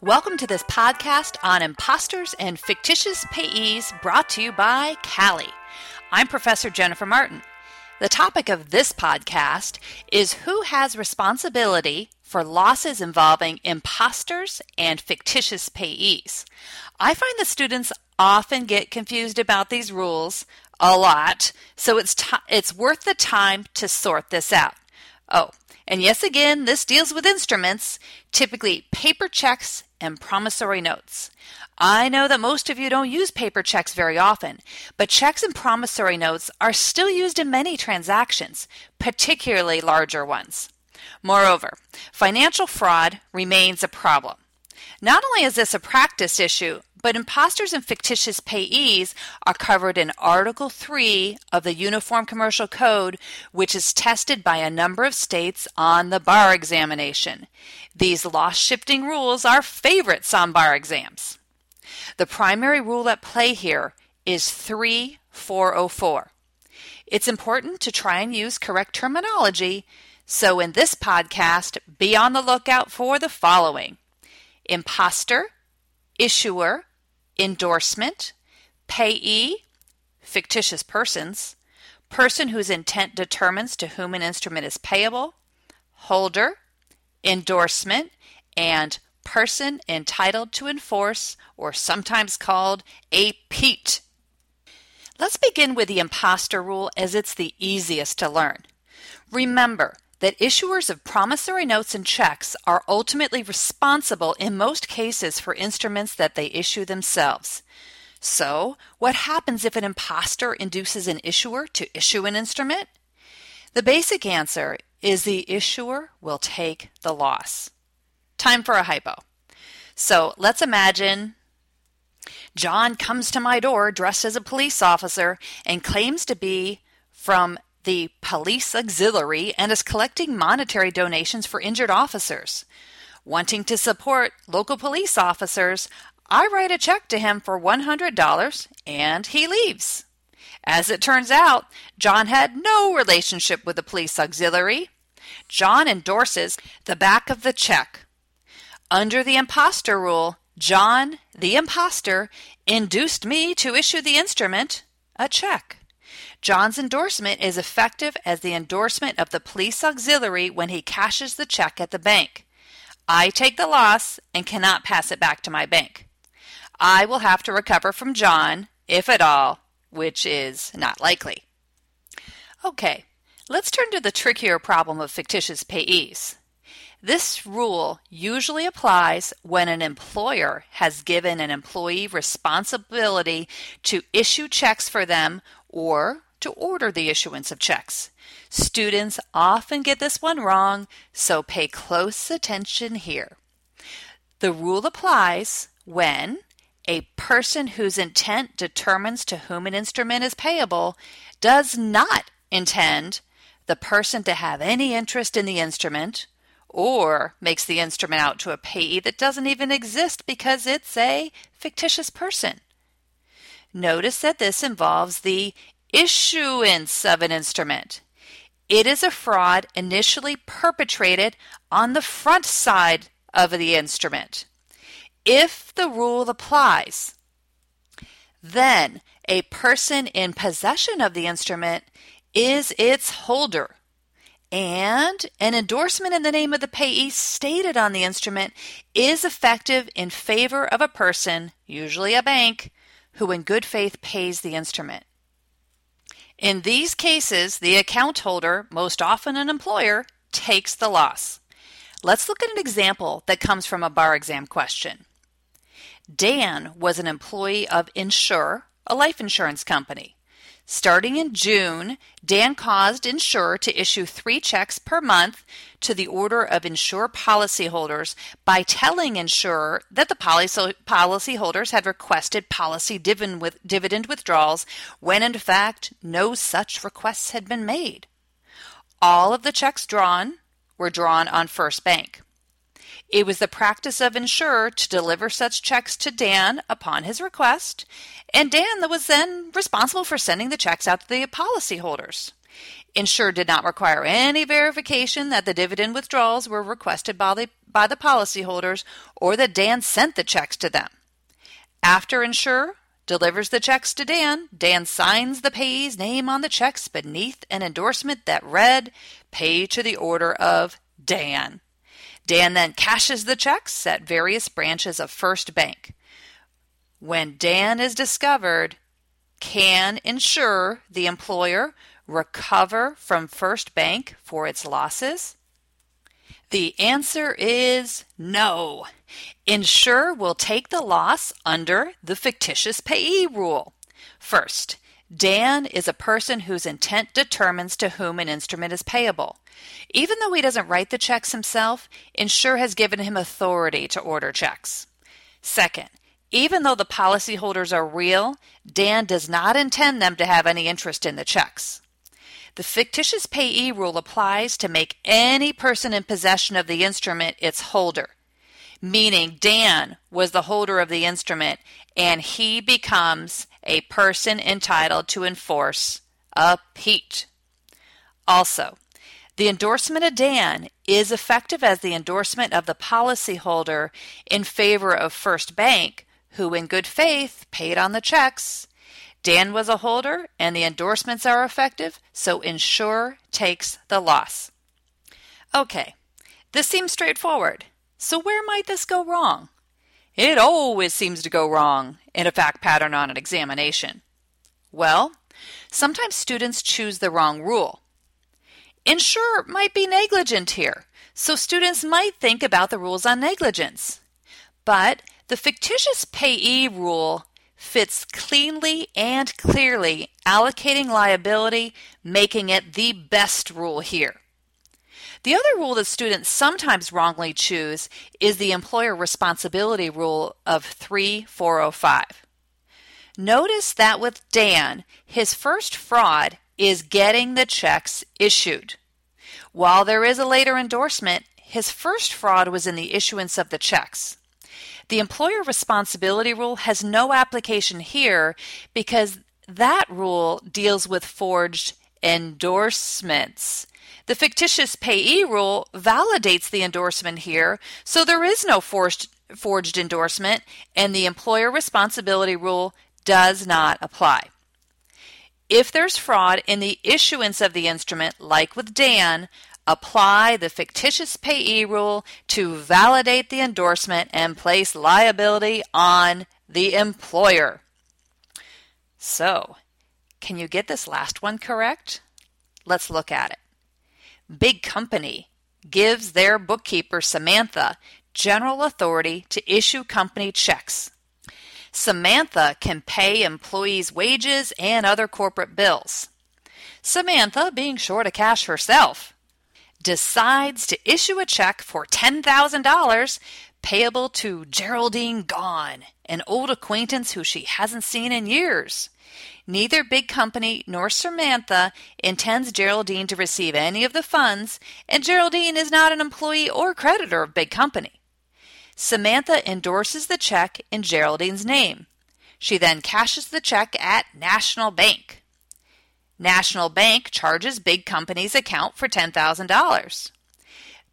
Welcome to this podcast on imposters and fictitious payees brought to you by CALI. I'm Professor Jennifer Martin. The topic of this podcast is who has responsibility for losses involving imposters and fictitious payees. I find the students often get confused about these rules a lot, so it's t- it's worth the time to sort this out. Oh, and yes, again, this deals with instruments, typically paper checks and promissory notes. I know that most of you don't use paper checks very often, but checks and promissory notes are still used in many transactions, particularly larger ones. Moreover, financial fraud remains a problem. Not only is this a practice issue, but imposters and fictitious payees are covered in Article 3 of the Uniform Commercial Code, which is tested by a number of states on the bar examination. These loss shifting rules are favorites on bar exams. The primary rule at play here is 3404. It's important to try and use correct terminology, so in this podcast, be on the lookout for the following imposter, issuer, endorsement, payee, fictitious persons, person whose intent determines to whom an instrument is payable, holder, endorsement, and person entitled to enforce, or sometimes called a PETE. Let's begin with the imposter rule as it's the easiest to learn. Remember, that issuers of promissory notes and checks are ultimately responsible in most cases for instruments that they issue themselves. So, what happens if an impostor induces an issuer to issue an instrument? The basic answer is the issuer will take the loss. Time for a hypo. So, let's imagine John comes to my door dressed as a police officer and claims to be from the police auxiliary and is collecting monetary donations for injured officers. Wanting to support local police officers, I write a check to him for $100 and he leaves. As it turns out, John had no relationship with the police auxiliary. John endorses the back of the check. Under the imposter rule, John, the imposter, induced me to issue the instrument, a check. John's endorsement is effective as the endorsement of the police auxiliary when he cashes the check at the bank. I take the loss and cannot pass it back to my bank. I will have to recover from John, if at all, which is not likely. Okay, let's turn to the trickier problem of fictitious payees. This rule usually applies when an employer has given an employee responsibility to issue checks for them or to order the issuance of checks. Students often get this one wrong, so pay close attention here. The rule applies when a person whose intent determines to whom an instrument is payable does not intend the person to have any interest in the instrument or makes the instrument out to a payee that doesn't even exist because it's a fictitious person. Notice that this involves the issuance of an instrument. It is a fraud initially perpetrated on the front side of the instrument. If the rule applies, then a person in possession of the instrument is its holder. And an endorsement in the name of the payee stated on the instrument is effective in favor of a person, usually a bank, who in good faith pays the instrument. In these cases, the account holder, most often an employer, takes the loss. Let's look at an example that comes from a bar exam question. Dan was an employee of Insure, a life insurance company. Starting in June, Dan caused Insure to issue three checks per month to the order of Insure policyholders by telling Insure that the policy policyholders had requested policy dividend withdrawals when in fact no such requests had been made. All of the checks drawn were drawn on First Bank. It was the practice of Insure to deliver such checks to Dan upon his request, and Dan was then responsible for sending the checks out to the policyholders. Insure did not require any verification that the dividend withdrawals were requested by the, by the policyholders or that Dan sent the checks to them. After Insure delivers the checks to Dan, Dan signs the payee's name on the checks beneath an endorsement that read, Pay to the order of Dan. Dan then cashes the checks at various branches of First Bank. When Dan is discovered, can Insure the employer recover from First Bank for its losses? The answer is no. Insure will take the loss under the fictitious payee rule. First, Dan is a person whose intent determines to whom an instrument is payable. Even though he doesn't write the checks himself, Insure has given him authority to order checks. Second, even though the policyholders are real, Dan does not intend them to have any interest in the checks. The fictitious payee rule applies to make any person in possession of the instrument its holder, meaning Dan was the holder of the instrument and he becomes a person entitled to enforce a PETE. Also, the endorsement of Dan is effective as the endorsement of the policyholder in favor of First Bank, who in good faith paid on the checks Dan was a holder and the endorsements are effective, so insurer takes the loss. Okay, this seems straightforward. So where might this go wrong? It always seems to go wrong in a fact pattern on an examination. Well, sometimes students choose the wrong rule. Insure might be negligent here, so students might think about the rules on negligence. But the fictitious payee rule fits cleanly and clearly, allocating liability, making it the best rule here. The other rule that students sometimes wrongly choose is the employer responsibility rule of 3405. Notice that with Dan, his first fraud is getting the checks issued. While there is a later endorsement, his first fraud was in the issuance of the checks. The employer responsibility rule has no application here because that rule deals with forged endorsements. The fictitious payee rule validates the endorsement here, so there is no forged, forged endorsement, and the employer responsibility rule does not apply. If there's fraud in the issuance of the instrument, like with Dan, apply the fictitious payee rule to validate the endorsement and place liability on the employer. So, can you get this last one correct? Let's look at it. Big company gives their bookkeeper, Samantha, general authority to issue company checks. Samantha can pay employees' wages and other corporate bills. Samantha, being short of cash herself, decides to issue a check for $10,000 payable to Geraldine Gone, an old acquaintance who she hasn't seen in years. Neither Big Company nor Samantha intends Geraldine to receive any of the funds, and Geraldine is not an employee or creditor of Big Company. Samantha endorses the check in Geraldine's name. She then cashes the check at National Bank. National Bank charges Big Company's account for $10,000.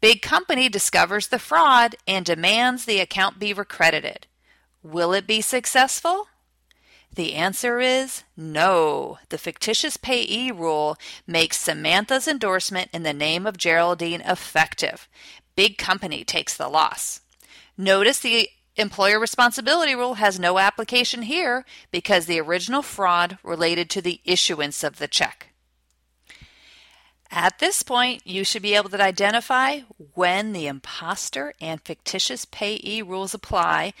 Big Company discovers the fraud and demands the account be recredited. Will it be successful? The answer is no. The fictitious payee rule makes Samantha's endorsement in the name of Geraldine effective. Big Company takes the loss. Notice the Employer responsibility rule has no application here because the original fraud related to the issuance of the check. At this point, you should be able to identify when the imposter and fictitious payee rules apply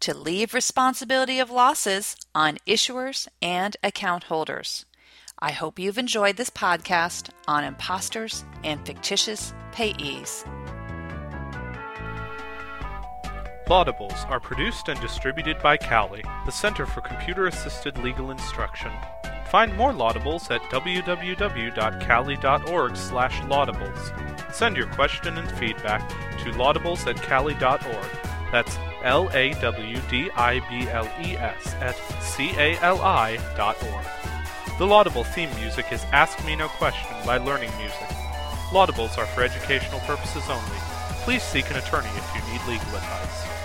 to leave responsibility of losses on issuers and account holders. I hope you've enjoyed this podcast on imposters and fictitious payees. Lawdibles are produced and distributed by CALI, the Center for Computer Assisted Legal Instruction. Find more Lawdibles at www.cali.org/lawdibles. Send your question and feedback to lawdibles at cali.org. That's L A W D I B L E S at C A L I dot org. The Lawdible theme music is Ask Me No Question by Learning Music. Lawdibles are for educational purposes only. Please seek an attorney if you need legal advice.